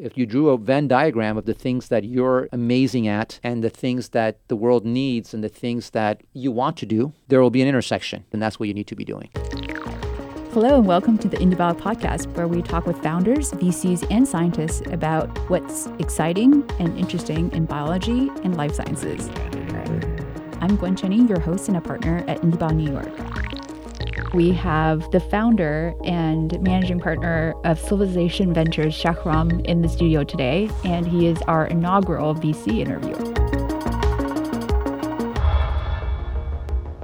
if you drew a Venn diagram of the things that you're amazing at and the things that the world needs and the things that you want to do, there will be an intersection. And that's what you need to be doing. Hello, and welcome to the IndieBio podcast, where we talk with founders, VCs, and scientists about what's exciting and interesting in biology and life sciences. I'm Gwen Cheney, your host and a partner at IndieBio New York. We have the founder and managing partner of Civilization Ventures, Shahram, in the studio today, and he is our inaugural VC interviewer.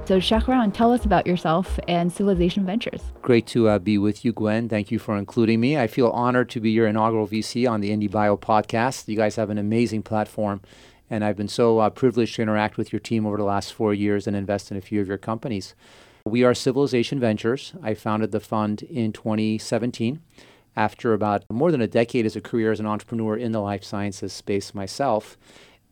So, Shahram, tell us about yourself and Civilization Ventures. Great to uh, be with you, Gwen. Thank you for including me. I feel honored to be your inaugural VC on the IndieBio podcast. You guys have an amazing platform and I've been so uh, privileged to interact with your team over the last four years and invest in a few of your companies. We are Civilization Ventures. I founded the fund in 2017 after about more than a decade as a career as an entrepreneur in the life sciences space myself.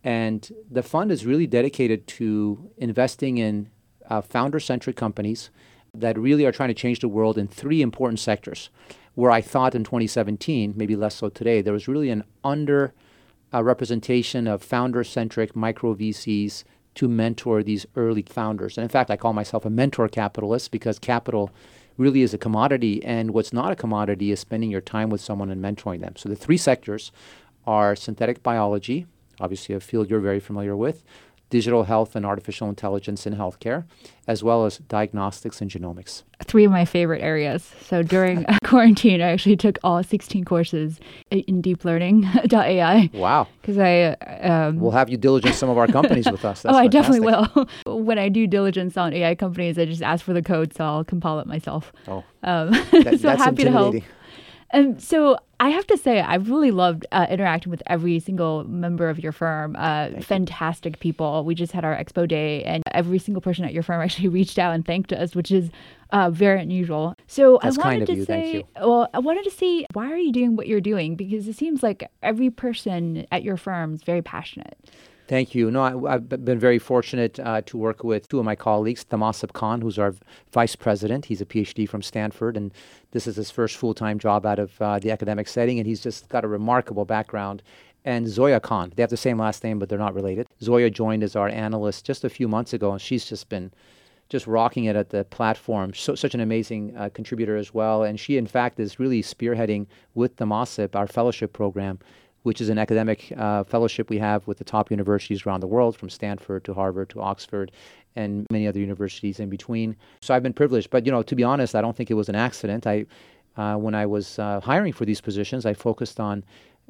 And the fund is really dedicated to investing in uh, founder centric companies that really are trying to change the world in three important sectors. Where I thought in 2017, maybe less so today, there was really an under a representation of founder centric micro VCs to mentor these early founders. And in fact, I call myself a mentor capitalist because capital really is a commodity. And what's not a commodity is spending your time with someone and mentoring them. So the three sectors are synthetic biology, obviously a field you're very familiar with, digital health and artificial intelligence in healthcare, as well as diagnostics and genomics. Three of my favorite areas. So during quarantine, I actually took all 16 courses in deep learning.ai. Wow. Because I. Um, we'll have you diligence some of our companies with us. That's oh, I definitely will. when I do diligence on AI companies, I just ask for the code, so I'll compile it myself. Oh. Um, that, so happy to help. And so I have to say, I've really loved uh, interacting with every single member of your firm. Uh, fantastic you. people. We just had our expo day, and every single person at your firm actually reached out and thanked us, which is uh, very unusual. So That's I wanted to you. say, well, I wanted to see why are you doing what you're doing? Because it seems like every person at your firm is very passionate. Thank you. No, I, have been very fortunate uh, to work with two of my colleagues, Tamasib Khan, who's our vice president. He's a PhD from Stanford, and this is his first full time job out of uh, the academic setting, and he's just got a remarkable background. And Zoya Khan, they have the same last name, but they're not related. Zoya joined as our analyst just a few months ago, and she's just been just rocking it at the platform. So, such an amazing uh, contributor as well. And she, in fact, is really spearheading with Tamasib our fellowship program which is an academic uh, fellowship we have with the top universities around the world, from Stanford to Harvard to Oxford, and many other universities in between. So I've been privileged. But you know, to be honest, I don't think it was an accident. I, uh, when I was uh, hiring for these positions, I focused on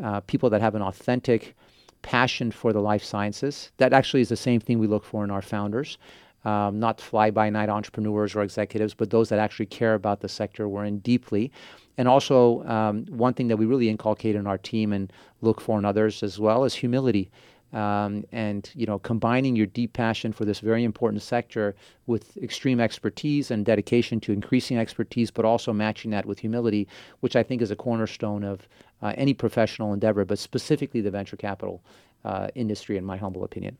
uh, people that have an authentic passion for the life sciences. That actually is the same thing we look for in our founders. Um, not fly by night entrepreneurs or executives, but those that actually care about the sector we're in deeply. And also, um, one thing that we really inculcate in our team and look for in others as well is humility. Um, and you know, combining your deep passion for this very important sector with extreme expertise and dedication to increasing expertise, but also matching that with humility, which I think is a cornerstone of uh, any professional endeavor, but specifically the venture capital uh, industry, in my humble opinion.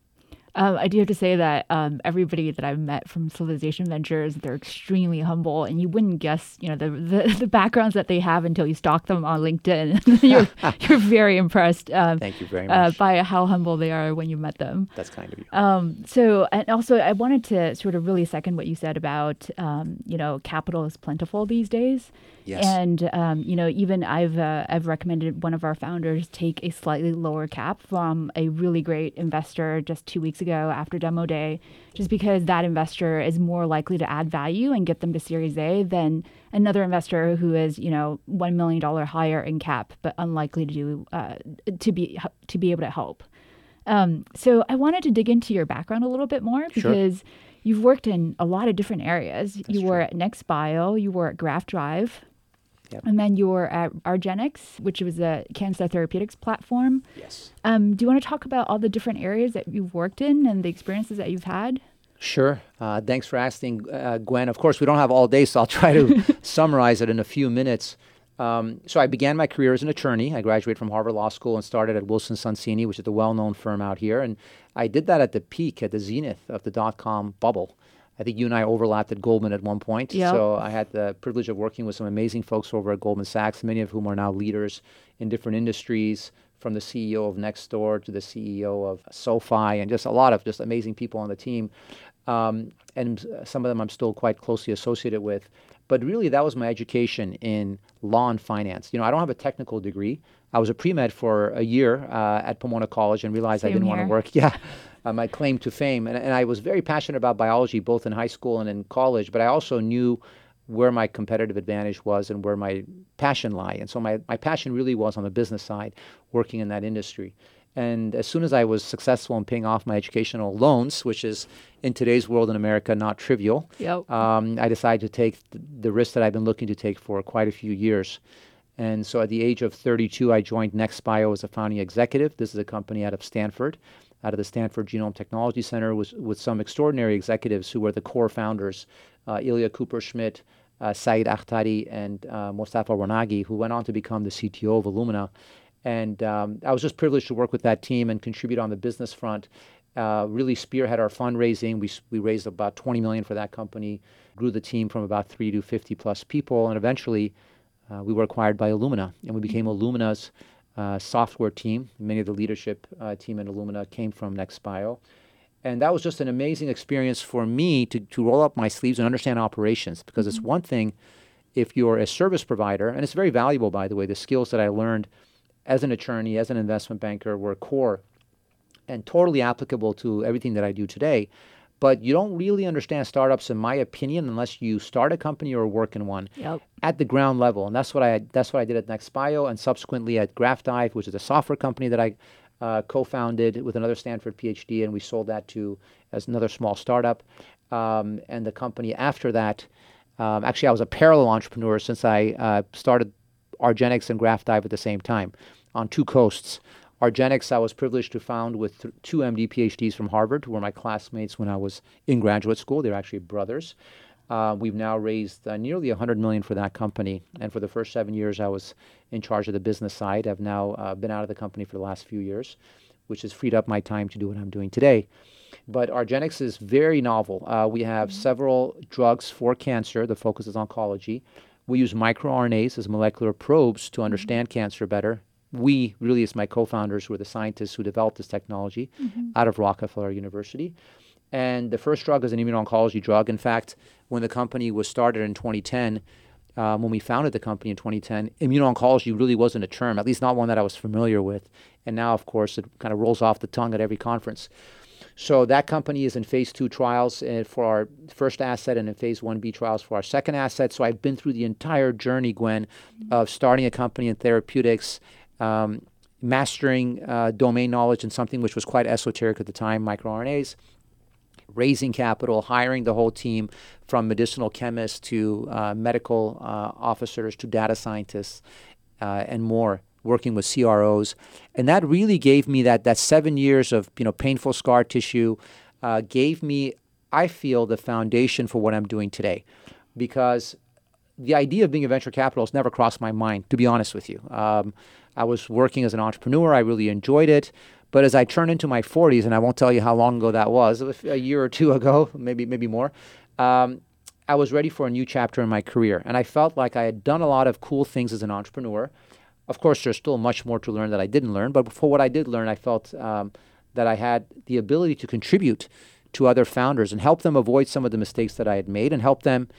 Um, I do have to say that um, everybody that I've met from Civilization Ventures, they're extremely humble, and you wouldn't guess, you know, the the, the backgrounds that they have until you stalk them on LinkedIn. you're you're very impressed. Um, Thank you very uh, much uh, by how humble they are when you met them. That's kind of you. Um, so, and also, I wanted to sort of really second what you said about, um, you know, capital is plentiful these days. Yes. And um, you know, even I've uh, I've recommended one of our founders take a slightly lower cap from a really great investor just two weeks ago after demo day, just because that investor is more likely to add value and get them to Series A than another investor who is you know one million dollar higher in cap but unlikely to do uh, to be to be able to help. Um, so I wanted to dig into your background a little bit more because. Sure. You've worked in a lot of different areas. That's you true. were at NextBio, you were at GraphDive, Yep. And then you were at Rgenix, which was a cancer therapeutics platform. Yes. Um, do you want to talk about all the different areas that you've worked in and the experiences that you've had? Sure. Uh, thanks for asking, uh, Gwen. Of course, we don't have all day, so I'll try to summarize it in a few minutes. Um, so I began my career as an attorney. I graduated from Harvard Law School and started at Wilson Sonsini, which is a well-known firm out here. And I did that at the peak, at the zenith of the dot-com bubble. I think you and I overlapped at Goldman at one point. Yep. So I had the privilege of working with some amazing folks over at Goldman Sachs, many of whom are now leaders in different industries, from the CEO of Nextdoor to the CEO of SoFi, and just a lot of just amazing people on the team. Um, and some of them I'm still quite closely associated with. But really, that was my education in law and finance. You know, I don't have a technical degree. I was a pre med for a year uh, at Pomona College and realized I didn't want to work. Yeah, uh, my claim to fame. And, and I was very passionate about biology, both in high school and in college. But I also knew where my competitive advantage was and where my passion lie. And so my, my passion really was on the business side, working in that industry. And as soon as I was successful in paying off my educational loans, which is in today's world in America not trivial, Yep. um, I decided to take th- the risk that I've been looking to take for quite a few years. And so at the age of 32, I joined NextBio as a founding executive. This is a company out of Stanford, out of the Stanford Genome Technology Center, with, with some extraordinary executives who were the core founders uh, Ilya Kupershmidt, uh, Saeid Akhtari, and uh, Mostafa Ronaghi, who went on to become the CTO of Illumina. And um, I was just privileged to work with that team and contribute on the business front. Uh, really spearhead our fundraising. We, we raised about 20 million for that company, grew the team from about three to 50 plus people, and eventually uh, we were acquired by Illumina, and we became Illumina's uh, software team. Many of the leadership uh, team in Illumina came from NextBio. And that was just an amazing experience for me to, to roll up my sleeves and understand operations because it's one thing if you're a service provider, and it's very valuable, by the way, the skills that I learned as an attorney, as an investment banker were core and totally applicable to everything that I do today. But you don't really understand startups, in my opinion, unless you start a company or work in one Yep. at the ground level, and that's what I that's what I did at NextBio, and subsequently at GraphDive, which is a software company that I uh, co-founded with another Stanford PhD, and we sold that to as another small startup. Um, and the company after that, um, actually, I was a parallel entrepreneur since I uh, started Rgenix and GraphDive at the same time on two coasts. Rgenix, I was privileged to found with th- two MD PhDs from Harvard, who were my classmates when I was in graduate school. They're actually brothers. Uh, we've now raised uh, nearly 100 million for that company, and for the first seven years, I was in charge of the business side. I've now uh, been out of the company for the last few years, which has freed up my time to do what I'm doing today. But Rgenix is very novel. Uh, we have several drugs for cancer. The focus is oncology. We use microRNAs as molecular probes to understand cancer better. We, really, as my co founders, were the scientists who developed this technology out of Rockefeller University. And the first drug is an immuno-oncology drug. In fact, when the company was started in 2010, um, when we founded the company in 2010, immuno-oncology really wasn't a term, at least not one that I was familiar with. And now, of course, it kind of rolls off the tongue at every conference. So that company is in phase two trials uh, for our first asset and in phase 1B trials for our second asset. So I've been through the entire journey, Gwen, of starting a company in therapeutics, um, mastering uh, domain knowledge in something which was quite esoteric at the time, microRNAs, raising capital, hiring the whole team from medicinal chemists to uh, medical uh, officers to data scientists uh, and more working with CROs, and that really gave me that that seven years of you know painful scar tissue uh, gave me, I feel, the foundation for what I'm doing today, because the idea of being a venture capitalist never crossed my mind, to be honest with you. Um, I was working as an entrepreneur. I really enjoyed it. But as I turned into my 40s, and I won't tell you how long ago that was, a year or two ago, maybe maybe more, um, I was ready for a new chapter in my career. And I felt like I had done a lot of cool things as an entrepreneur. Of course, there's still much more to learn that I didn't learn. But for what I did learn, I felt um, that I had the ability to contribute to other founders and help them avoid some of the mistakes that I had made and help them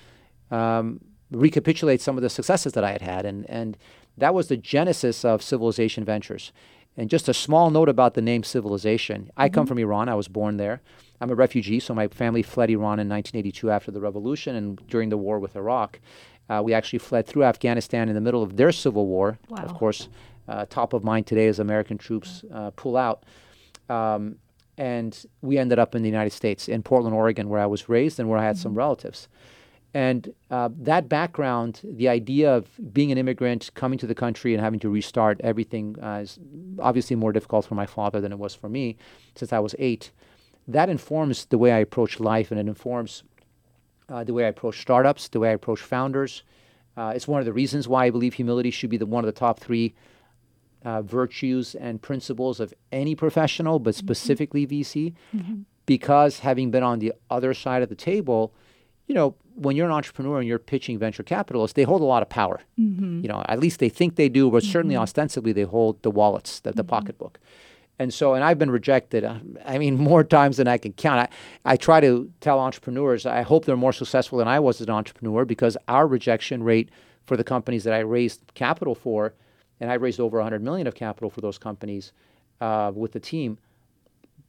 um, recapitulate some of the successes that I had had. And, and that was the genesis of Civilization Ventures. And just a small note about the name Civilization. I come from Iran. I was born there. I'm a refugee, so my family fled Iran in 1982 after the revolution and during the war with Iraq. Uh, we actually fled through Afghanistan in the middle of their civil war. Of course, uh, top of mind today as American troops uh, pull out. Um, and we ended up in the United States, in Portland, Oregon, where I was raised and where I had some relatives. And uh, that background, the idea of being an immigrant, coming to the country and having to restart everything uh, is obviously more difficult for my father than it was for me since I was eight. That informs the way I approach life and it informs uh, the way I approach startups, the way I approach founders. Uh, it's one of the reasons why I believe humility should be the, one of the top three uh, virtues and principles of any professional, but specifically VC. because having been on the other side of the table, you know, when you're an entrepreneur and you're pitching venture capitalists, they hold a lot of power. Mm-hmm. You know, at least they think they do, but certainly ostensibly they hold the wallets, the, the pocketbook. And so, and I've been rejected, uh, I mean, more times than I can count. I, I try to tell entrepreneurs, I hope they're more successful than I was as an entrepreneur because our rejection rate for the companies that I raised capital for, and I raised over 100 million of capital for those companies uh, with the team,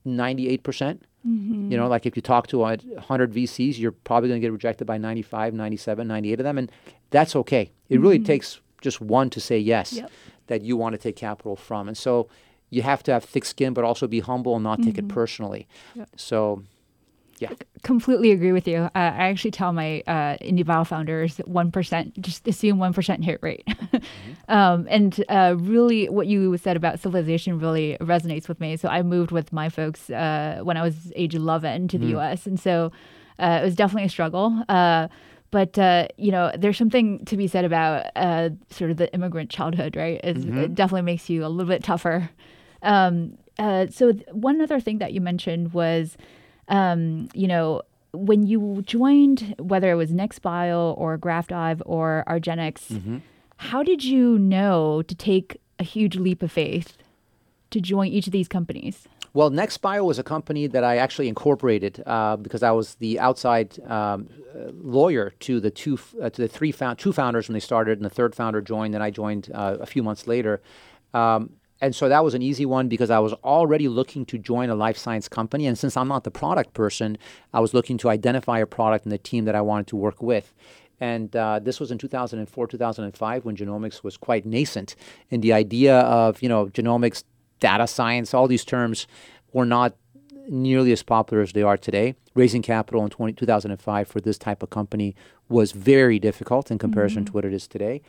98%. Percent You know, mm-hmm. like if you talk to a 100 VCs, you're probably going to get rejected by 95, 97, 98 of them. And that's okay. It really mm-hmm. takes just one to say yes Yep. that you want to take capital from. And so you have to have thick skin, but also be humble and not take it mm-hmm. personally. Yep. So, yeah. completely agree with you. Uh, I actually tell my uh, IndieBio founders one percent, just assume one percent hit rate. um, and uh, really, what you said about civilization really resonates with me. So I moved with my folks uh, when I was age eleven to the U.S., and so uh, it was definitely a struggle. Uh, but uh, you know, there's something to be said about uh, sort of the immigrant childhood, right? It's, It definitely makes you a little bit tougher. Um, uh, so th- one other thing that you mentioned was, um, you know, when you joined, whether it was NextBio or GraphDive or Rgenix, how did you know to take a huge leap of faith to join each of these companies? Well, NextBio was a company that I actually incorporated uh, because I was the outside um, uh, lawyer to the two uh, to the three found, two founders when they started, and the third founder joined. and I joined uh, a few months later. Um, and so that was an easy one because I was already looking to join a life science company. And since I'm not the product person, I was looking to identify a product and the team that I wanted to work with. And uh, this was in 2004, 2005, when genomics was quite nascent. And the idea of, you know, genomics, data science, all these terms were not nearly as popular as they are today. Raising capital in 20, 2005 for this type of company was very difficult in comparison to what it is today.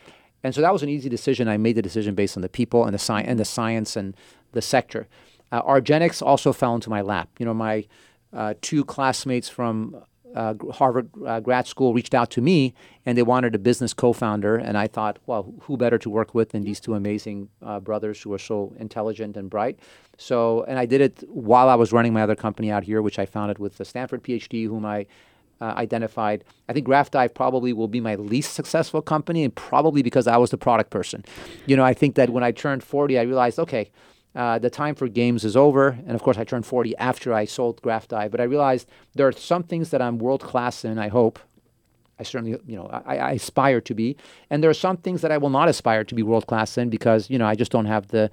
And so that was an easy decision. I made the decision based on the people and the, sci- and the science and the sector. Uh, Rgenix also fell into my lap. You know, my uh, two classmates from uh, Harvard uh, grad school reached out to me and they wanted a business co-founder and i thought well who better to work with than these two amazing uh, brothers who are so intelligent and bright so and i did it while i was running my other company out here which i founded with a stanford phd whom i uh, identified i think GraphDive probably will be my least successful company and probably because i was the product person you know i think that when i turned 40 i realized okay uh, the time for games is over. And of course, I turned 40 after I sold GraphDive. But I realized there are some things that I'm world class in, I hope. I certainly, you know, I, I aspire to be. And there are some things that I will not aspire to be world class in because, you know, I just don't have the,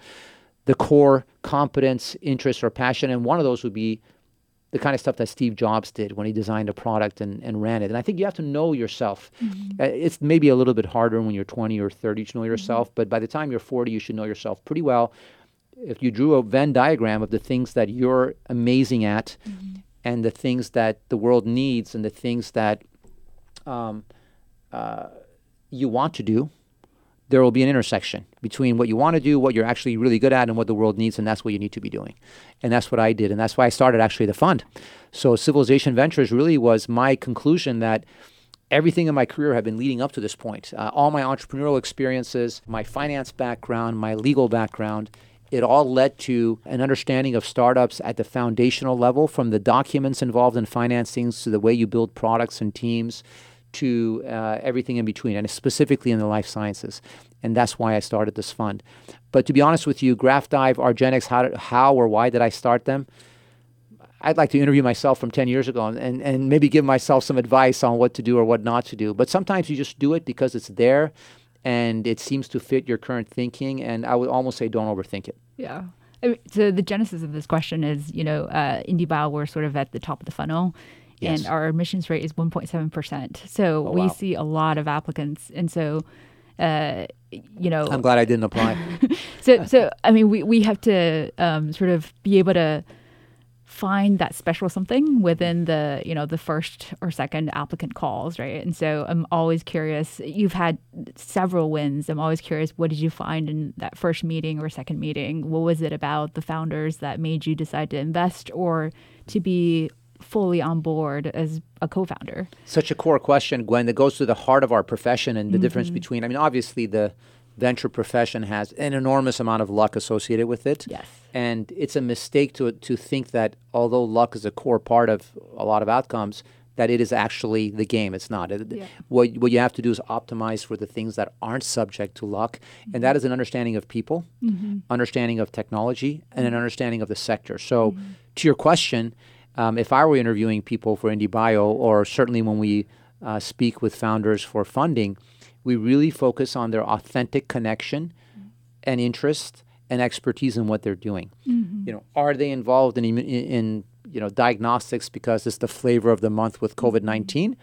the core competence, interest, or passion. And one of those would be the kind of stuff that Steve Jobs did when he designed a product and, and ran it. And I think you have to know yourself. Uh, it's maybe a little bit harder when you're 20 or 30 to know yourself, but by the time you're 40, you should know yourself pretty well if you drew a Venn diagram of the things that you're amazing at and the things that the world needs and the things that um, uh, you want to do, there will be an intersection between what you want to do, what you're actually really good at, and what the world needs, and that's what you need to be doing. And that's what I did, and that's why I started actually the fund. So Civilization Ventures really was my conclusion that everything in my career had been leading up to this point. Uh, all my entrepreneurial experiences, my finance background, my legal background, it all led to an understanding of startups at the foundational level, from the documents involved in financings to the way you build products and teams to uh, everything in between, and specifically in the life sciences. And that's why I started this fund. But to be honest with you, GraphDive, Rgenix, how, did, how or why did I start them? I'd like to interview myself from 10 years ago and, and, maybe give myself some advice on what to do or what not to do. But sometimes you just do it because it's there and it seems to fit your current thinking. And I would almost say don't overthink it. Yeah. So the genesis of this question is, you know, uh, IndieBio, we're sort of at the top of the funnel. Yes. And our admissions rate is 1.7%. So Oh, we wow. see a lot of applicants. And so, uh, you know, I'm glad I didn't apply. so so I mean, we we have to um, sort of be able to find that special something within the you know the first or second applicant calls, right? And so I'm always curious. You've had several wins. I'm always curious. What did you find in that first meeting or second meeting? What was it about the founders that made you decide to invest or to be fully on board as a co-founder? Such a core question, Gwen, that goes to the heart of our profession and the difference between, I mean, obviously the venture profession has an enormous amount of luck associated with it. Yes. And it's a mistake to to think that although luck is a core part of a lot of outcomes, that it is actually the game. It's not. Yeah. What what you have to do is optimize for the things that aren't subject to luck, Mm-hmm. and that is an understanding of people, understanding of technology, and Mm-hmm. an understanding of the sector. So, to your question, um, if I were interviewing people for IndieBio, or certainly when we uh, speak with founders for funding, we really focus on their authentic connection and interest and expertise in what they're doing. Mm-hmm. You know, are they involved in, in, in you know diagnostics because it's the flavor of the month with COVID nineteen,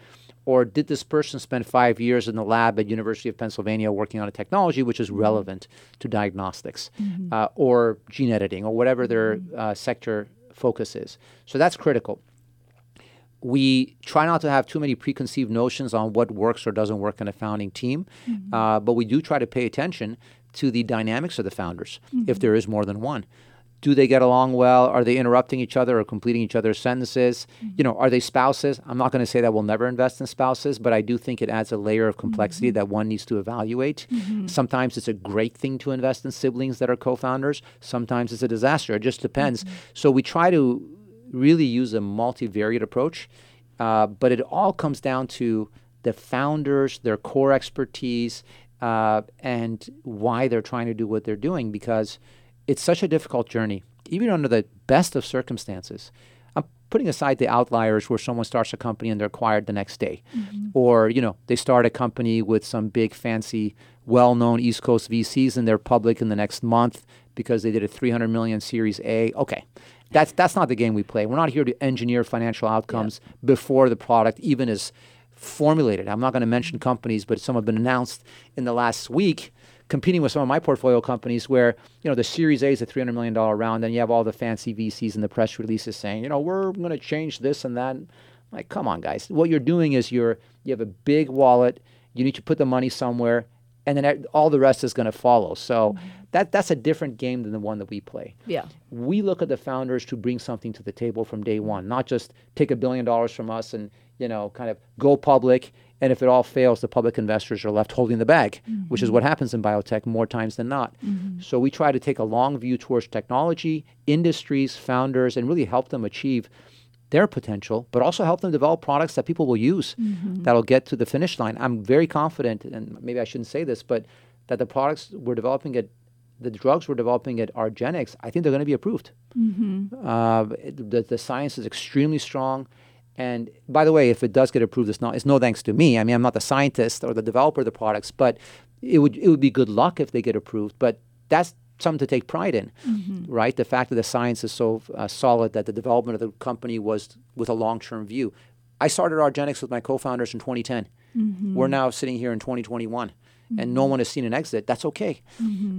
or did this person spend five years in the lab at University of Pennsylvania working on a technology which is relevant to diagnostics, uh, or gene editing, or whatever their uh, sector focus is? So that's critical we try not to have too many preconceived notions on what works or doesn't work in a founding team, uh, but we do try to pay attention to the dynamics of the founders, if there is more than one. Do they get along well? Are they interrupting each other or completing each other's sentences? You know, are they spouses? I'm not going to say that we'll never invest in spouses, but I do think it adds a layer of complexity that one needs to evaluate. Sometimes it's a great thing to invest in siblings that are co-founders. Sometimes it's a disaster. It just depends. So we try to really use a multivariate approach, uh, but it all comes down to the founders, their core expertise, uh, and why they're trying to do what they're doing because it's such a difficult journey, even under the best of circumstances. I'm putting aside the outliers where someone starts a company and they're acquired the next day, mm-hmm. or you know they start a company with some big fancy, well-known East Coast VCs and they're public in the next month because they did a 300 million Series A. Okay, that's that's not the game we play. We're not here to engineer financial outcomes before the product even is formulated. I'm not going to mention companies, but some have been announced in the last week, competing with some of my portfolio companies where, you know, the Series A is a $300 million round, and you have all the fancy VCs and the press releases saying, you know, we're going to change this and that. Like, come on, guys. What you're doing is you're you have a big wallet. You need to put the money somewhere, and then all the rest is going to follow. So mm-hmm. that that's a different game than the one that we play Yeah. we look at the founders to bring something to the table from day one, not just take a billion dollars from us and you know kind of go public. And if it all fails, the public investors are left holding the bag, which is mm-hmm. what happens in biotech more times than not. Mm-hmm. So we try to take a long view towards technology, industries, founders, and really help them achieve their potential, but also help them develop products that people will use mm-hmm. that'll get to the finish line. I'm very confident, and maybe I shouldn't say this, but that the products we're developing at the drugs we're developing at Rgenix, I think they're going to be approved. Uh, it- the, the science is extremely strong. And by the way, if it does get approved, it's not it's no thanks to me. I mean, I'm not the scientist or the developer of the products, but it would it would be good luck if they get approved. But that's something to take pride in, right? The fact that the science is so uh, solid that the development of the company was with a long term view. I started Rgenix with my co-founders in 2010. We're now sitting here in 2021 and no one has seen an exit, that's okay.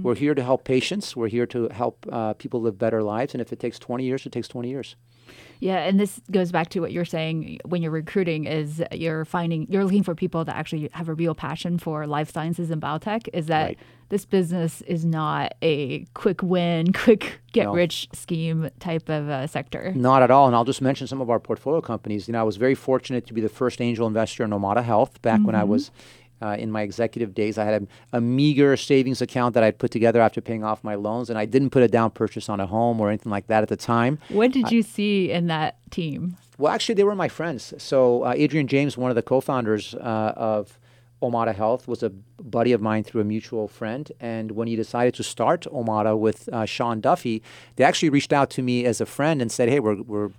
We're here to help patients. We're here to help uh, people live better lives. And if it takes 20 years, it takes 20 years. Yeah, and this goes back to what you're saying when you're recruiting is you're finding you're looking for people that actually have a real passion for life sciences and biotech is that Right. this business is not a quick win, quick get No. rich scheme type of uh, sector. Not at all. And I'll just mention some of our portfolio companies. You know, I was very fortunate to be the first angel investor in Omada Health back when I was uh, in my executive days. I had a, a meager savings account that I'd put together after paying off my loans, and I didn't put a down purchase on a home or anything like that at the time. What did you see in that team? Well, actually, they were my friends. So uh, Adrian James, one of the co-founders uh, of Omada Health, was a buddy of mine through a mutual friend. And when he decided to start Omada with uh, Sean Duffy, they actually reached out to me as a friend and said, "Hey, we're we're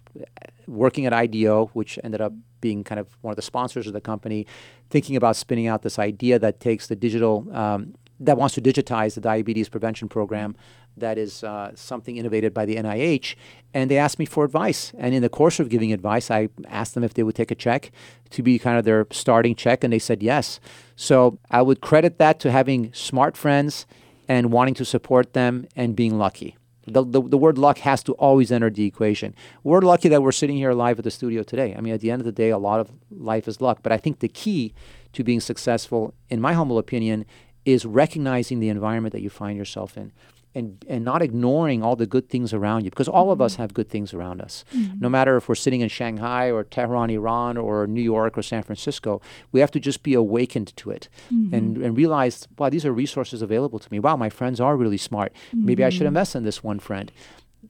working at IDEO, which ended up being kind of one of the sponsors of the company, thinking about spinning out this idea that takes the digital um, that wants to digitize the diabetes prevention program that is uh, something innovated by the NIH. And they asked me for advice. And in the course of giving advice, I asked them if they would take a check to be kind of their starting check, and they said yes. So I would credit that to having smart friends and wanting to support them and being lucky. The, the, the word luck has to always enter the equation. We're lucky that we're sitting here live at the studio today. I mean, at the end of the day, a lot of life is luck. But I think the key to being successful, in my humble opinion, is recognizing the environment that you find yourself in. And and not ignoring all the good things around you because all of us mm-hmm. have good things around us. Mm-hmm. No matter if we're sitting in shanghai or tehran iran or new york or san francisco we have to just be awakened to it mm-hmm. and and realize wow these are resources available to me. Wow my friends are really smart. Maybe i should invest in this one friend.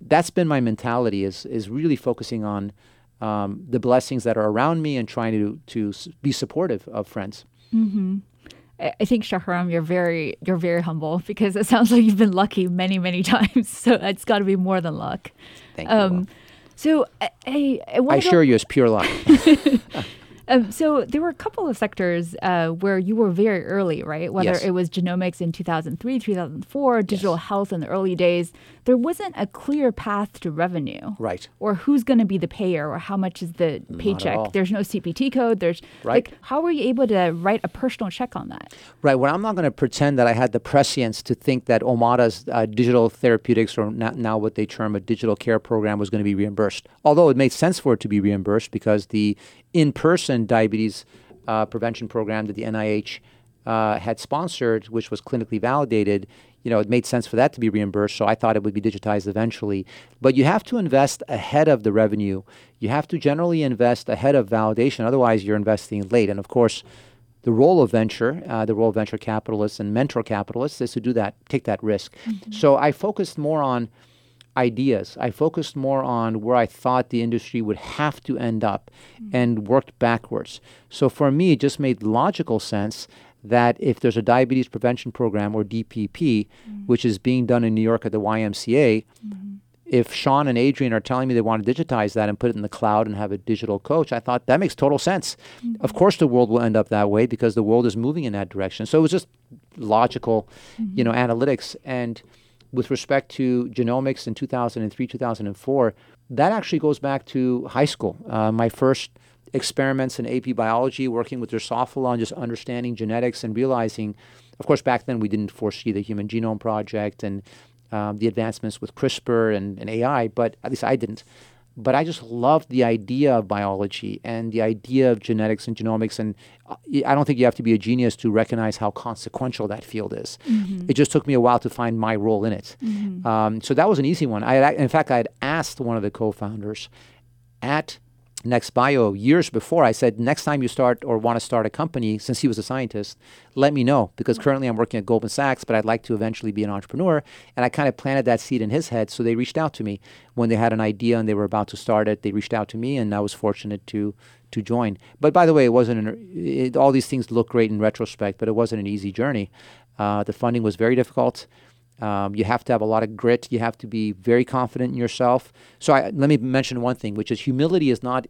That's been my mentality is is really focusing on um, the blessings that are around me and trying to to be supportive of friends I think Shahram, you're very you're very humble because it sounds like you've been lucky many many times. So it's got to be more than luck. thank you Um, Will. so I I, I, i wanna go- assure you it's pure luck Um, so there were a couple of sectors uh, where you were very early, right? Whether Yes. it was genomics in 2003, 2004, digital health in the early days, there wasn't a clear path to revenue. right Or who's going to be the payer, or how much is the paycheck? There's no CPT code. There's Right. like, how were you able to write a personal check on that? Right. Well, I'm not going to pretend that I had the prescience to think that Omada's uh, digital therapeutics, or now what they term a digital care program, was going to be reimbursed. Although it made sense for it to be reimbursed because the in-person diabetes uh, prevention program that the NIH uh, had sponsored, which was clinically validated, you know, it made sense for that to be reimbursed. So I thought it would be digitized eventually. But you have to invest ahead of the revenue. You have to generally invest ahead of validation. Otherwise, you're investing late. And of course, the role of venture, uh, the role of venture capitalists and mentor capitalists is to do that, take that risk. So I focused more on ideas. I focused more on where I thought the industry would have to end up mm. and worked backwards. So for me, it just made logical sense that if there's a diabetes prevention program or DPP, mm. which is being done in New York at the YMCA, mm-hmm. if Sean and Adrian are telling me they want to digitize that and put it in the cloud and have a digital coach, I thought that makes total sense. Mm-hmm. Of course, the world will end up that way because the world is moving in that direction. So it was just logical, you mm-hmm. know, analytics. And with respect to genomics in 2003, 2004, that actually goes back to high school. Uh, my first experiments in AP biology, working with Drosophila on just understanding genetics and realizing, of course, back then we didn't foresee the Human Genome Project and um, the advancements with CRISPR and, and AI, but at least I didn't. But I just loved the idea of biology and the idea of genetics and genomics. And uh, I don't think you have to be a genius to recognize how consequential that field is. It just took me a while to find my role in it. Um, so that was an easy one. I had, in fact, I had asked one of the co-founders at NextBio years before. I said, next time you start or want to start a company, since he was a scientist, let me know because currently I'm working at Goldman Sachs, but I'd like to eventually be an entrepreneur. And I kind of planted that seed in his head. So they reached out to me when they had an idea and they were about to start it. They reached out to me, and I was fortunate to to join. But by the way, it wasn't an, it, all these things look great in retrospect, but it wasn't an easy journey. Uh, the funding was very difficult. Um, you have to have a lot of grit. You have to be very confident in yourself. So I, let me mention one thing, which is humility is not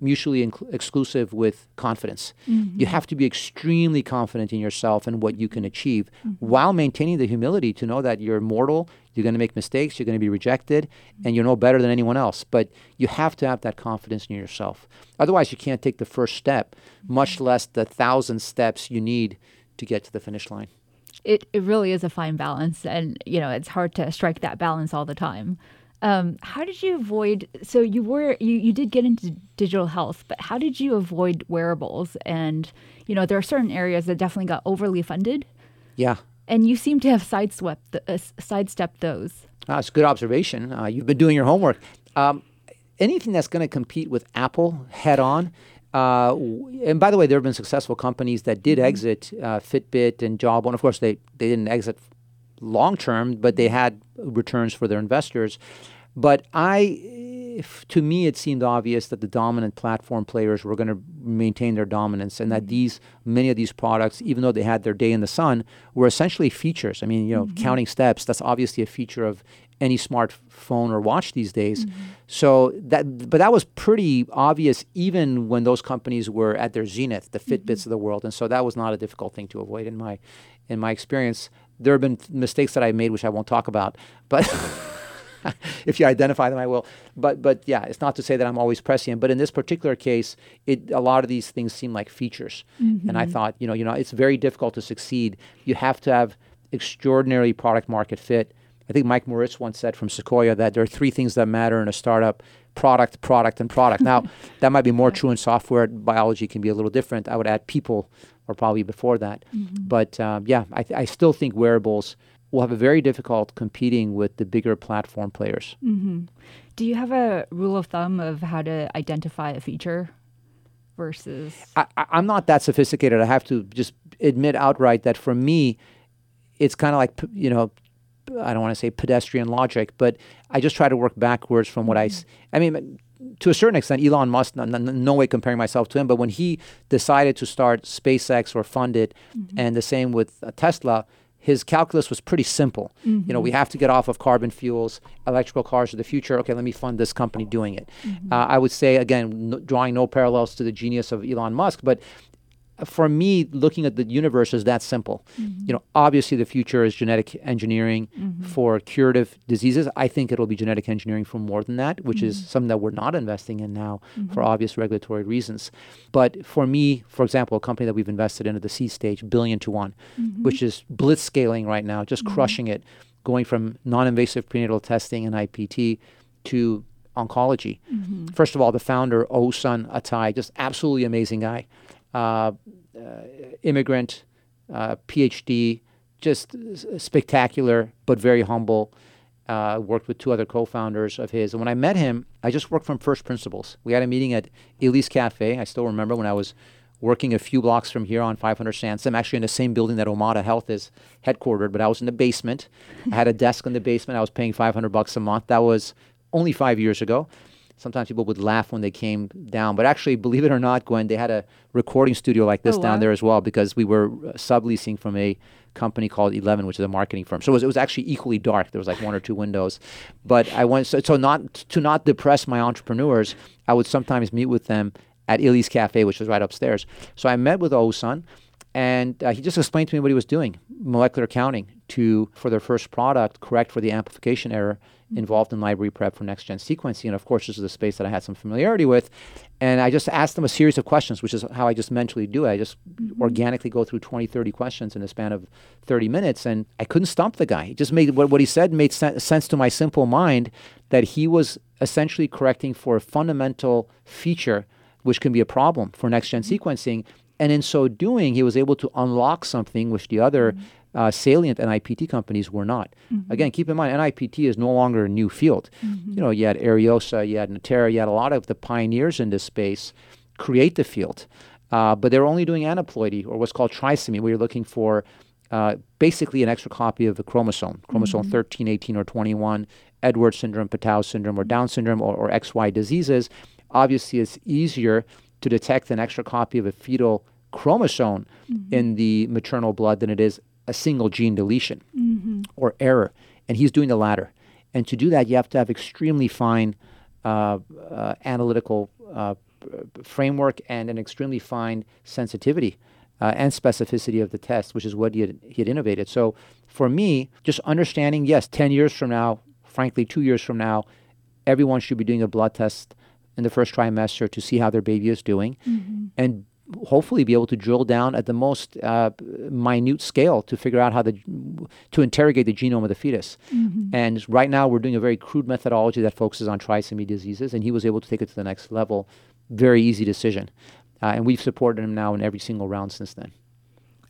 mutually inc- exclusive with confidence. You mm-hmm. have to be extremely confident in yourself and what you can achieve mm-hmm. while maintaining the humility to know that you're mortal, you're going to make mistakes, you're going to be rejected, mm-hmm. and you're no better than anyone else. But you have to have that confidence in yourself. Otherwise, you can't take the first step, much less the thousand steps you need to get to the finish line. It, it really is a fine balance. And, you know, it's hard to strike that balance all the time. Um, how did you avoid? So you were you, you did get into digital health, but how did you avoid wearables? And you know there are certain areas that definitely got overly funded, Yeah. and you seem to have sideswept the, uh, sidestepped those. Ah, it's a good observation. Uh, you've been doing your homework. Um, anything that's going to compete with Apple head on. Uh, and by the way, there have been successful companies that did exit uh, Fitbit and Jawbone. Of course, they, they didn't exit long term, but they had returns for their investors. But I, if, to me, it seemed obvious that the dominant platform players were going to maintain their dominance, and that mm-hmm. these many of these products, even though they had their day in the sun, were essentially features. I mean, you know, mm-hmm. counting steps. That's obviously a feature of any smartphone or watch these days. Mm-hmm. So that, but that was pretty obvious even when those companies were at their zenith, the Fitbits of the world, and so that was not a difficult thing to avoid in my, in my experience. There have been mistakes that I made, which I won't talk about, but. if you identify them, I will. But but yeah, it's not to say that I'm always prescient. But in this particular case, it a lot of these things seem like features, and I thought, you know, you know, it's very difficult to succeed. You have to have extraordinary product market fit. I think Mike Moritz once said from Sequoia that there are three things that matter in a startup: product, product, and product. Now, that might be more true in software. Biology can be a little different. I would add people, or probably before that. But um, yeah, I, th- I still think wearables will have a very difficult competing with the bigger platform players. Mm-hmm. Do you have a rule of thumb of how to identify a feature versus? I, I'm not that sophisticated. I have to just admit outright that for me, it's kind of like you know I don't want to say pedestrian logic, but I just try to work backwards from what I. I mean, to a certain extent, Elon Musk. No, no, way comparing myself to him, but when he decided to start SpaceX or fund it, mm-hmm. and the same with uh, Tesla, his calculus was pretty simple. Mm-hmm. You know, we mm-hmm. have to get off of carbon fuels. Electrical cars are the future. Okay, let me fund this company doing it. Mm-hmm. Uh, I would say again, drawing no parallels to the genius of Elon Musk, but for me, looking at the universe is that simple. Mm-hmm. You know, obviously the future is genetic engineering mm-hmm. for curative diseases. I think it'll be genetic engineering for more than that, which mm-hmm. is something that we're not investing in now mm-hmm. for obvious regulatory reasons. But for me, for example, a company that we've invested in at the seed stage, BillionToOne, mm-hmm. which is blitz scaling right now, just mm-hmm. crushing it, going from non-invasive prenatal testing NIPT to oncology. First of all, the founder, Oguzhan Atay, just absolutely amazing guy. Uh, uh, immigrant, uh, PhD, just spectacular, but very humble. Uh, worked with two other co-founders of his. And when I met him, I just worked from first principles. We had a meeting at Elise Cafe. I still remember when I was working a few blocks from here on 500 Sansome, actually in the same building that Omada Health is headquartered, but I was in the basement. I had a desk in the basement. I was paying 500 bucks a month. That was only five years ago sometimes people would laugh when they came down. But actually, believe it or not, Gwen, they had a recording studio like this oh, down wow. there as well because we were uh, subleasing from a company called Eleven, which is a marketing firm. So it was, it was actually equally dark. There was like one or two windows. But I went so, so not to not depress my entrepreneurs, I would sometimes meet with them at Illy's Cafe, which was right upstairs. So I met with Oguzhan, and uh, he just explained to me what he was doing, molecular counting, to for their first product correct for the amplification error involved in library prep for next gen sequencing. And of course, this is a space that I had some familiarity with. And I just asked them a series of questions, which is how I just mentally do it. I just mm-hmm. organically go through 20, 30 questions in a span of 30 minutes. And I couldn't stump the guy. He just made what, what he said made sen- sense to my simple mind that he was essentially correcting for a fundamental feature which can be a problem for next gen mm-hmm. sequencing. And in so doing, he was able to unlock something which the other mm-hmm uh, salient NIPT companies were not. Mm-hmm. Again, keep in mind, NIPT is no longer a new field. Mm-hmm. You know, you had Ariosa, you had Natera, you had a lot of the pioneers in this space create the field. Uh, but they were only doing aneuploidy, or what's called trisomy, where you're looking for uh, basically an extra copy of the chromosome, chromosome mm-hmm. 13, 18, or 21, Edwards syndrome, Patau syndrome, or Down syndrome, or, or XY diseases. Obviously, it's easier to detect an extra copy of a fetal chromosome mm-hmm. in the maternal blood than it is a single gene deletion mm-hmm. or error, and he's doing the latter. And to do that, you have to have extremely fine uh, uh, analytical uh, framework and an extremely fine sensitivity uh, and specificity of the test, which is what he had, he had innovated. So for me, just understanding, yes, 10 years from now, frankly, two years from now, everyone should be doing a blood test in the first trimester to see how their baby is doing. Mm-hmm. And hopefully be able to drill down at the most uh, minute scale to figure out how the to interrogate the genome of the fetus. Mm-hmm. And right now we're doing a very crude methodology that focuses on trisomy diseases, and he was able to take it to the next level. Very easy decision, uh, and we've supported him now in every single round since then.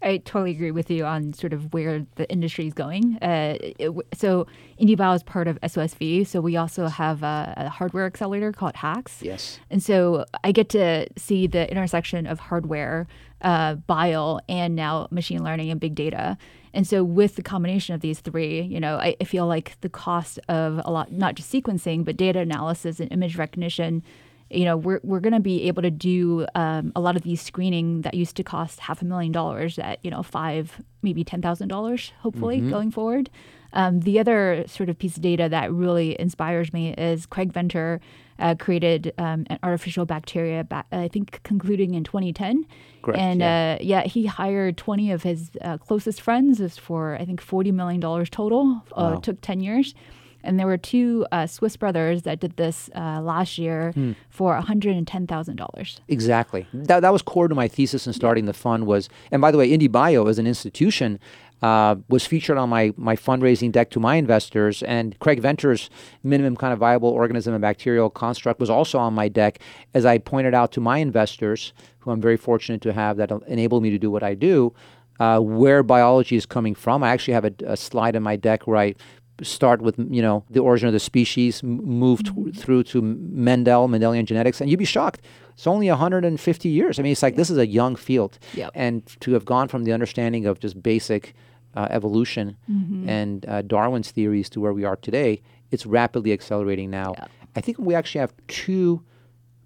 I totally agree with you on sort of where the industry is going. Uh, it, so IndieBio is part of SOSV. So we also have a, a, hardware accelerator called HAX. Yes. And so I get to see the intersection of hardware, uh, bio, and now machine learning and big data. And so with the combination of these three, you know, I, I feel like the cost of a lot, not just sequencing, but data analysis and image recognition you know, we're, we're going to be able to do um, a lot of these screening that used to cost half a million dollars at, you know, five, maybe $10,000, hopefully, mm-hmm. going forward. Um, the other sort of piece of data that really inspires me is Craig Venter uh, created um, an artificial bacteria, back, I think, concluding in 2010. Correct, and yeah. Uh, yeah. he hired 20 of his uh, closest friends for, I think, $40 million total. Uh, wow. took 10 years. And there were two uh, Swiss brothers that did this uh, last year hmm. for $110,000. Exactly. That, that was core to my thesis in starting the fund was, and by the way, IndieBio as an institution uh, was featured on my, my fundraising deck to my investors. And Craig Venter's minimum kind of viable organism and bacterial construct was also on my deck as I pointed out to my investors, who I'm very fortunate to have that enable me to do what I do. uh, where biology is coming from. I actually have a, a, slide in my deck where I start with you know the origin of the species, move t- through to Mendel, Mendelian genetics, and you'd be shocked. It's only 150 years. I mean, it's like this is a young field, Yep. and to have gone from the understanding of just basic uh, evolution Mm-hmm. and uh, Darwin's theories to where we are today, it's rapidly accelerating now. I think we actually have two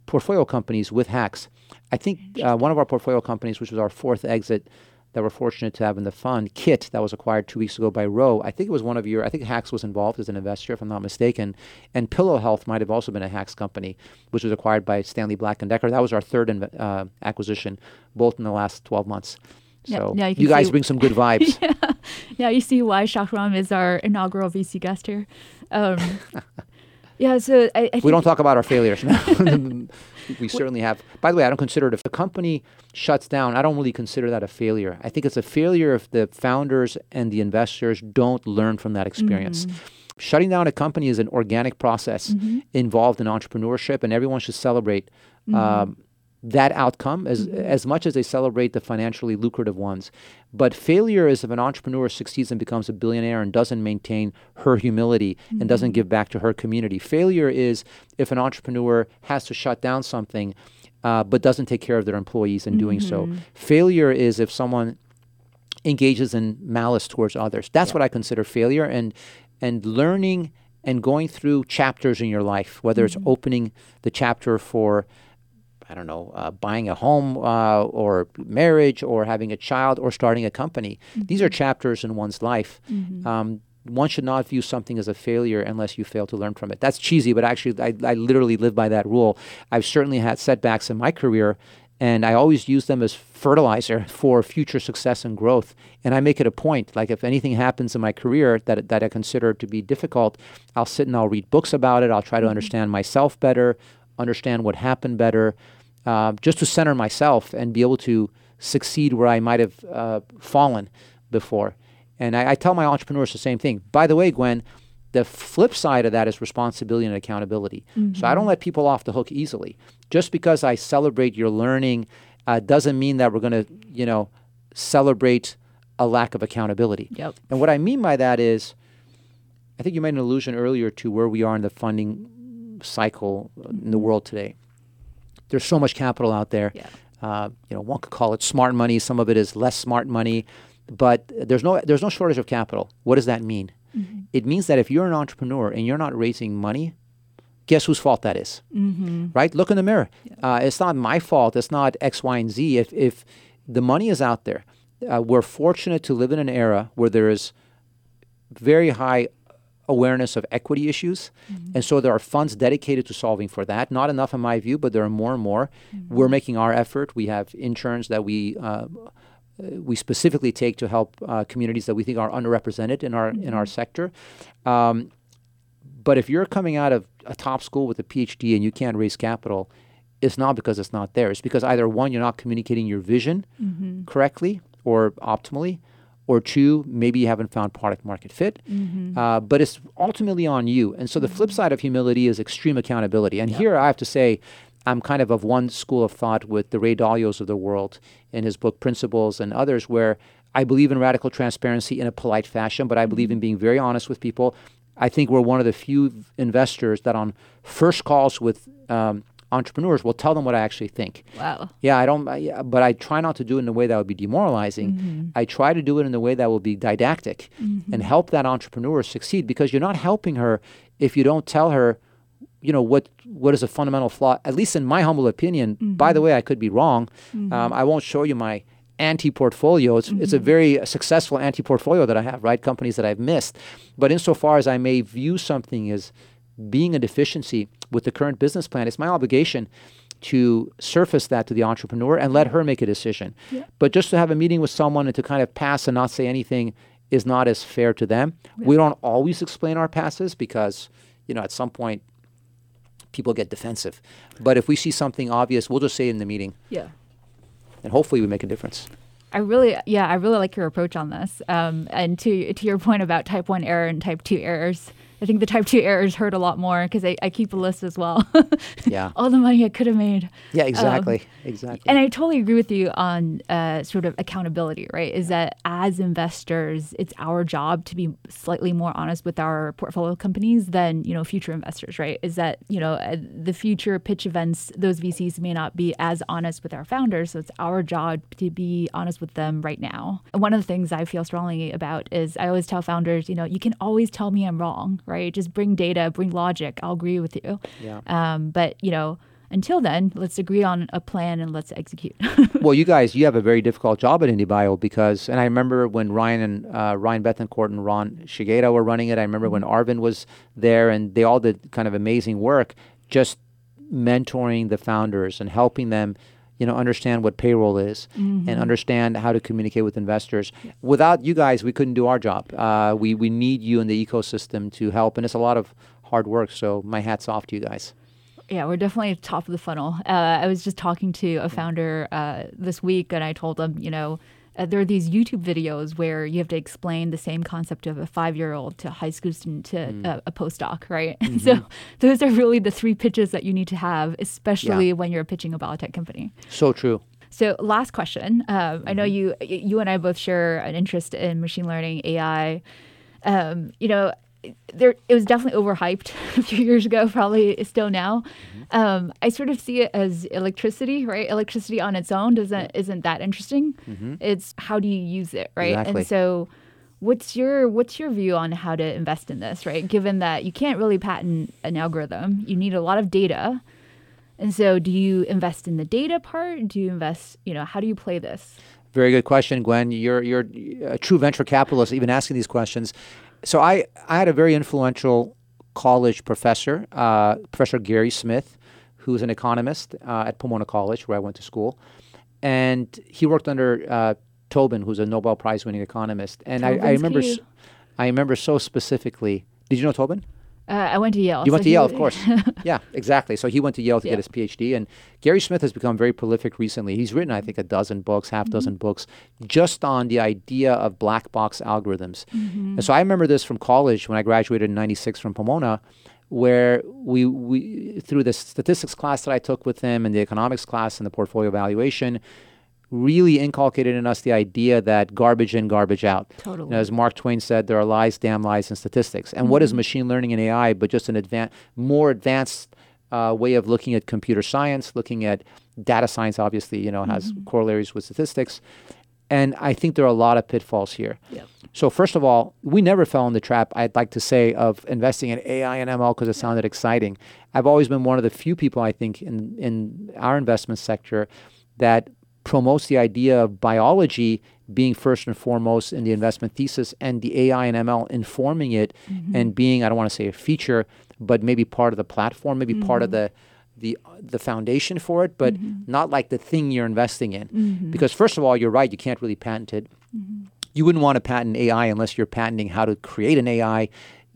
portfolio companies with HAX. I think uh, one of our portfolio companies, which was our fourth exit that we're fortunate to have in the fund, Kit, that was acquired two weeks ago by Ro. I think it was one of your, I think HAX was involved as an investor, if I'm not mistaken. And Pillo Health might have also been a HAX company, which was acquired by Stanley Black and Decker. That was our third inv- uh, acquisition, both in the last 12 months. Yeah, So now you you, guys see- bring some good vibes. yeah. Now you see why Shahram is our inaugural VC guest here. Um, yeah, so I, I think We don't talk about our failures. No. we certainly have. By the way, I don't consider it if a company shuts down, I don't really consider that a failure. I think it's a failure if the founders and the investors don't learn from that experience. Mm-hmm. Shutting down a company is an organic process mm-hmm. involved in entrepreneurship, and everyone should celebrate mm-hmm. um, that outcome as mm-hmm. as much as they celebrate the financially lucrative ones. But failure is if an entrepreneur succeeds and becomes a billionaire and doesn't maintain her humility and doesn't mm-hmm. give back to her community. Failure is if an entrepreneur has to shut down something uh, but doesn't take care of their employees in doing so. Mm-hmm. Failure is if someone engages in malice towards others. That's what I consider failure and and learning and going through chapters in your life, whether it's opening the chapter for I don't know, uh, buying a home uh, or marriage or having a child or starting a company. These are chapters in one's life. Um, one should not view something as a failure unless you fail to learn from it. That's cheesy, but actually, I, I literally live by that rule. I've certainly had setbacks in my career, and I always use them as fertilizer for future success and growth. And I make it a point, like if anything happens in my career that that I consider to be difficult, I'll sit and I'll read books about it. I'll try to understand myself better, understand what happened better, uh, just to center myself and be able to succeed where I might have uh, fallen before. And I, I tell my entrepreneurs the same thing. By the way, Gwen, the flip side of that is responsibility and accountability. So I don't let people off the hook easily. Just because I celebrate your learning uh, doesn't mean that we're going to, you know, celebrate a lack of accountability. Yep. And what I mean by that is, I think you made an allusion earlier to where we are in the funding cycle in the world today. There's so much capital out there. Yeah. Uh, you know, one could call it smart money. Some of it is less smart money, but there's no there's no shortage of capital. What does that mean? It means that if you're an entrepreneur and you're not raising money, guess whose fault that is? Right? Look in the mirror. Uh, it's not my fault. It's not X, Y, and Z. If if the money is out there, uh, we're fortunate to live in an era where there is very high awareness of equity issues. And so there are funds dedicated to solving for that. Not enough, in my view, but there are more and more. We're making our effort. We have interns that we. Uh, we specifically take to help uh, communities that we think are underrepresented in our in our sector. Um, but if you're coming out of a top school with a PhD and you can't raise capital, it's not because it's not there. It's because either one, you're not communicating your vision correctly or optimally, or two, maybe you haven't found product market fit. Uh, but it's ultimately on you. And so the flip side of humility is extreme accountability. And here I have to say, I'm kind of of one school of thought with the Ray Dalios of the world in his book Principles and others, where I believe in radical transparency in a polite fashion, but I believe in being very honest with people. I think we're one of the few investors that on first calls with um, entrepreneurs will tell them what I actually think. Wow. Yeah, I don't, I, but I try not to do it in a way that would be demoralizing. Mm-hmm. I try to do it in a way that will be didactic and mm-hmm. help that entrepreneur succeed because you're not helping her if you don't tell her, you know, what what is a fundamental flaw. At least in my humble opinion. By the mm-hmm. way, I could be wrong. Um, I won't show you my anti-portfolio. It's, it's a very successful anti-portfolio that I have, right? Companies that I've missed. But insofar as I may view something as being a deficiency with the current business plan, it's my obligation to surface that to the entrepreneur and let her make a decision. But just to have a meeting with someone and to kind of pass and not say anything is not as fair to them. We don't always explain our passes because, you know, at some point people get defensive. But if we see something obvious, we'll just say it in the meeting Yeah. and hopefully we make a difference. I really, yeah, I really like your approach on this. Um, and to to your point about type one error and type two errors, I think the type two errors hurt a lot more because I, I keep a list as well. Yeah. All the money I could have made. Yeah, exactly. exactly. And I totally agree with you on uh, sort of accountability, right? Is that as investors, it's our job to be slightly more honest with our portfolio companies than, you know, future investors, right? Is that, you know, uh, the future pitch events, those VCs may not be as honest with our founders. So it's our job to be honest with them right now. And one of the things I feel strongly about is I always tell founders, you know, you can always tell me I'm wrong, right? Just bring data, bring logic. I'll agree with you. Yeah. Um, but, you know, until then, let's agree on a plan and let's execute. well, you guys, you have a very difficult job at IndieBio because, and I remember when Ryan and uh, Ryan Bethencourt and Ron Shigeta were running it. I remember when Arvind was there, and they all did kind of amazing work, just mentoring the founders and helping them, you know, understand what payroll is and understand how to communicate with investors. Without you guys, we couldn't do our job. Uh, we we need you in the ecosystem to help, and it's a lot of hard work. So my hats off to you guys. Yeah, we're definitely at the top of the funnel. Uh, I was just talking to a founder uh, this week, and I told them, you know, uh, there are these YouTube videos where you have to explain the same concept of a five-year-old to a high school student to uh, a postdoc, right? And so those are really the three pitches that you need to have, especially when you're pitching a biotech company. So true. So, last question. Um, I know you you and I both share an interest in machine learning, AI. Um, you know, there it was definitely overhyped a few years ago, probably still now. Um, I sort of see it as electricity, right? Electricity on its own doesn't isn't that interesting. It's how do you use it, right? Exactly. And so, what's your what's your view on how to invest in this, right? Given that you can't really patent an algorithm, you need a lot of data. And so, do you invest in the data part? Do you invest, you know, how do you play this? Very good question, Gwen. You're you're a true venture capitalist, even asking these questions. So I I had a very influential college professor, uh, Professor Gary Smith, who's an economist uh, at Pomona College, where I went to school, and he worked under uh, Tobin, who's a Nobel Prize winning economist. And I, I remember, key. s- I remember so specifically. Did you know Tobin? Uh, I went to Yale. You went so to Yale, of course. yeah, exactly. So he went to Yale to Yeah. get his PhD, and Gary Smith has become very prolific recently. He's written, I think, a dozen books, half Mm-hmm. dozen books, just on the idea of black box algorithms. Mm-hmm. And so I remember this from college when I graduated in '96 from Pomona, where we we through the statistics class that I took with him and the economics class and the portfolio evaluation. Really inculcated in us the idea that garbage in, garbage out. Totally. You know, as Mark Twain said, there are lies, damn lies, and statistics. And what is machine learning and AI but just an advan- more advanced uh, way of looking at computer science, looking at data science, obviously, you know, has corollaries with statistics. And I think there are a lot of pitfalls here. Yep. So, first of all, we never fell in the trap, I'd like to say, of investing in AI and ML because it sounded exciting. I've always been one of the few people, I think, in, in our investment sector that promotes the idea of biology being first and foremost in the investment thesis and the AI and ML informing it mm-hmm. and being, I don't want to say a feature, but maybe part of the platform, maybe part of mm-hmm. the the the foundation for it, but mm-hmm. not like the thing you're investing in. Mm-hmm. Because first of all, you're right, you can't really patent it. Mm-hmm. You wouldn't want to patent AI unless you're patenting how to create an AI,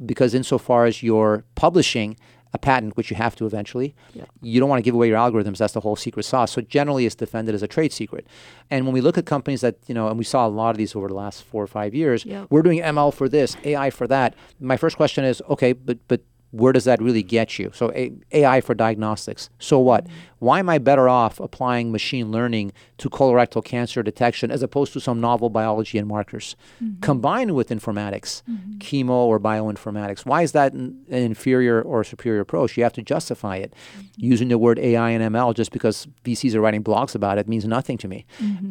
because insofar as you're publishing a patent, which you have to eventually, you don't want to give away your algorithms. That's the whole secret sauce. So generally, it's defended as a trade secret. And when we look at companies that you know, and we saw a lot of these over the last four or five years, we're doing ML for this, AI for that. My first question is, okay, but but where does that really get you? So A- AI for diagnostics. So what? Mm-hmm. Why am I better off applying machine learning to colorectal cancer detection as opposed to some novel biology and markers mm-hmm. combined with informatics, mm-hmm. chemo or bioinformatics? Why is that an, an inferior or superior approach? You have to justify it. Using the word AI and ML just because VCs are writing blogs about it means nothing to me.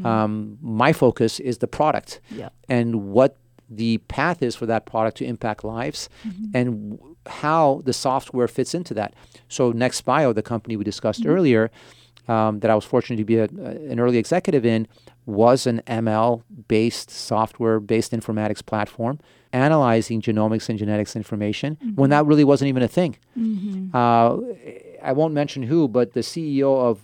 Um, my focus is the product Yeah. and what the path is for that product to impact lives and w- how the software fits into that. So NextBio, the company we discussed earlier, um, that I was fortunate to be a, an early executive in, was an ML-based software-based informatics platform analyzing genomics and genetics information when that really wasn't even a thing. Uh, I won't mention who, but the CEO of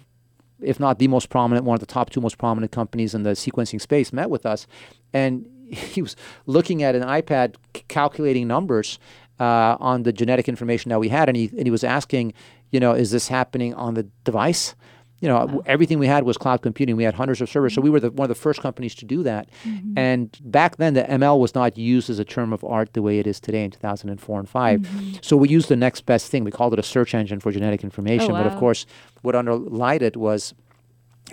if not the most prominent, one of the top two most prominent companies in the sequencing space, met with us, and he was looking at an iPad, c- calculating numbers uh, on the genetic information that we had, and he and he was asking, you know, is this happening on the device? you know, wow. everything we had was cloud computing. We had hundreds of servers, so we were the, one of the first companies to do that. Mm-hmm. And back then, the ML was not used as a term of art the way it is today in 2004 and 5. Mm-hmm. So we used the next best thing. We called it a search engine for genetic information. Oh, wow. But of course, what underlied it was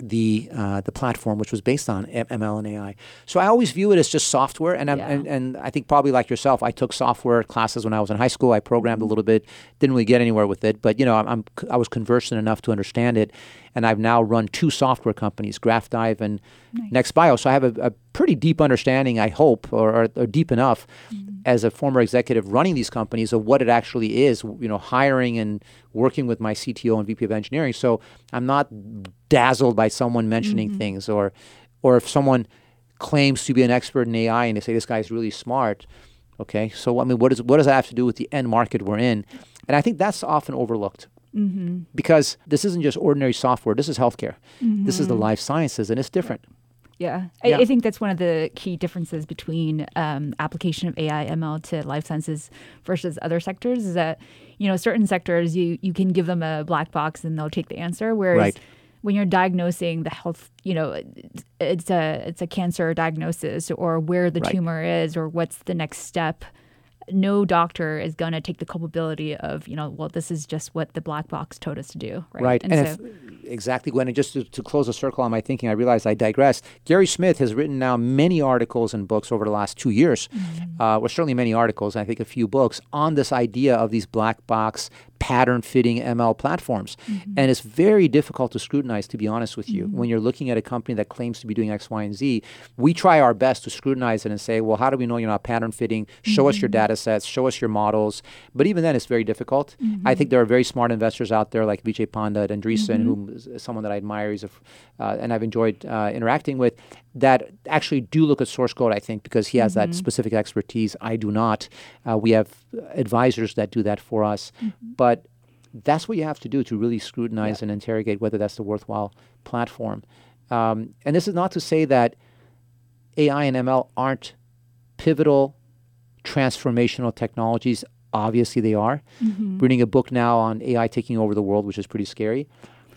the uh, the platform, which was based on ML and AI. So I always view it as just software, and, yeah. and and I think probably like yourself, I took software classes when I was in high school. I programmed a little bit, didn't really get anywhere with it, but you know I'm, I'm I was conversant enough to understand it, and I've now run two software companies, GraphDive and nice. NextBio. So I have a, a, pretty deep understanding, I hope, or, or, or deep enough mm-hmm. as a former executive running these companies of what it actually is, you know, hiring and working with my CTO and VP of engineering. So I'm not dazzled by someone mentioning mm-hmm. things or, or if someone claims to be an expert in AI and they say this guy's really smart. Okay, so I mean, what, is, what does that have to do with the end market we're in? And I think that's often overlooked. Mm-hmm. Because this isn't just ordinary software. This is healthcare. Mm-hmm. This is the life sciences, and it's different. Yeah. I, I, think that's one of the key differences between um, application of AI ML to life sciences versus other sectors is that, you know, certain sectors you you can give them a black box and they'll take the answer, whereas right. when you're diagnosing the health, you know, it's a it's a cancer diagnosis or where the right. tumor is or what's the next step no doctor is going to take the culpability of, you know, well, this is just what the black box told us to do. Right. Right. And, and so, if, exactly, Gwen. And just to, to, close a circle on my thinking, I realize I digress. Gary Smith has written now many articles and books over the last two years, mm-hmm. uh, well, certainly many articles, I think a few books on this idea of these black box pattern fitting ML platforms. Mm-hmm. And it's very difficult to scrutinize, to be honest with you. Mm-hmm. When you're looking at a company that claims to be doing X, Y, and Z, we try our best to scrutinize it and say, well, how do we know you're not pattern fitting? Show mm-hmm. us your mm-hmm. data sets, show us your models. But even then, it's very difficult. I mm-hmm. think there are very smart investors out there like Vijay Pande and Andreessen, who is someone that I admire, he's a, uh, and I've enjoyed uh, interacting with, that actually do look at source code, I think, because he has that specific expertise. I do not. Uh, we have advisors that do that for us. But but that's what you have to do to really scrutinize yeah. and interrogate whether that's the worthwhile platform. Um, and this is not to say that AI and ML aren't pivotal, transformational technologies. Obviously, they are. Mm-hmm. Reading a book now on AI taking over the world, which is pretty scary.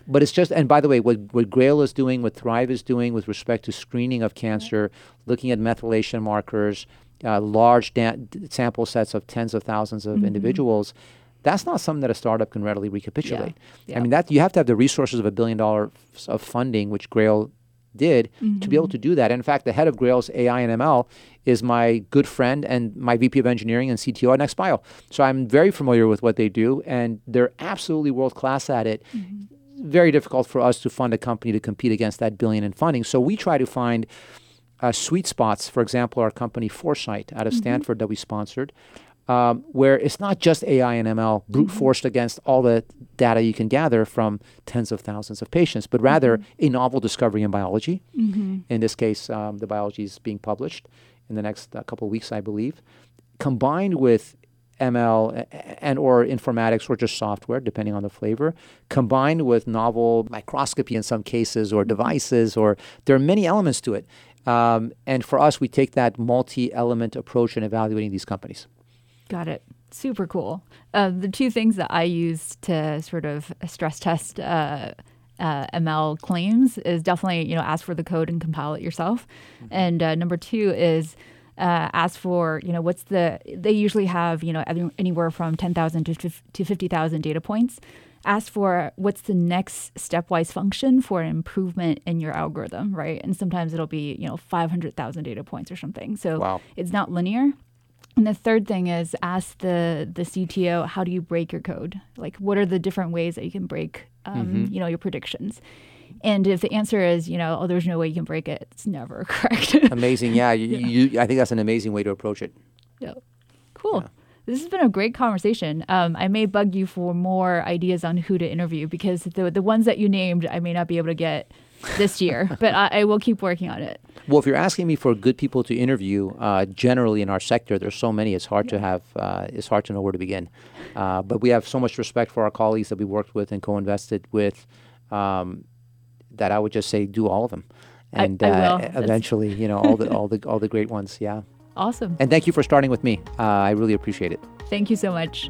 But it's just, and by the way, what, what Grail is doing, what Thrive is doing with respect to screening of cancer, looking at methylation markers, uh, large da- sample sets of tens of thousands of mm-hmm. individuals, that's not something that a startup can readily recapitulate. Yeah. Yeah. I mean, that you have to have the resources of a billion dollars of funding, which Grail did, mm-hmm. to be able mm-hmm. to do that. And in fact, the head of Grail's AI and ML is my good friend and my VP of engineering and CTO at NextBio. So I'm very familiar with what they do, and they're absolutely world class at it. Mm-hmm. Very difficult for us to fund a company to compete against that billion in funding. So we try to find uh, sweet spots. For example, our company Foresight out of mm-hmm. Stanford that we sponsored um, where it's not just AI and ML brute mm-hmm. forced against all the data you can gather from tens of thousands of patients, but rather mm-hmm. a novel discovery in biology. Mm-hmm. In this case, um, the biology is being published in the next uh, couple of weeks, I believe, combined with ML and or informatics or just software, depending on the flavor, combined with novel microscopy in some cases or devices, or there are many elements to it. Um, and for us, we take that multi-element approach in evaluating these companies. Got it. Super cool. Uh, the two things that I use to sort of stress test uh, uh, ML claims is definitely you know ask for the code and compile it yourself, mm-hmm. and uh, number two is uh, ask for you know what's the they usually have you know anywhere from ten thousand to to fifty thousand data points. Ask for what's the next stepwise function for an improvement in your algorithm, right? And sometimes it'll be you know five hundred thousand data points or something. So wow. it's not linear. And the third thing is ask the the CTO how do you break your code? Like what are the different ways that you can break um, mm-hmm. you know your predictions? And if the answer is, you know, oh, there's no way you can break it, it's never correct. amazing, yeah. You, yeah. You, I think that's an amazing way to approach it. Yeah, cool. Yeah. This has been a great conversation. Um, I may bug you for more ideas on who to interview because the the ones that you named, I may not be able to get this year, but I, I, will keep working on it. Well, if you're asking me for good people to interview, uh, generally in our sector, there's so many. It's hard yeah. to have. Uh, it's hard to know where to begin. Uh, but we have so much respect for our colleagues that we worked with and co-invested with. Um, that I would just say, do all of them, and I, I uh, eventually, you know, all the all the all the great ones. Yeah. Awesome. And thank you for starting with me. Uh, I really appreciate it. Thank you so much.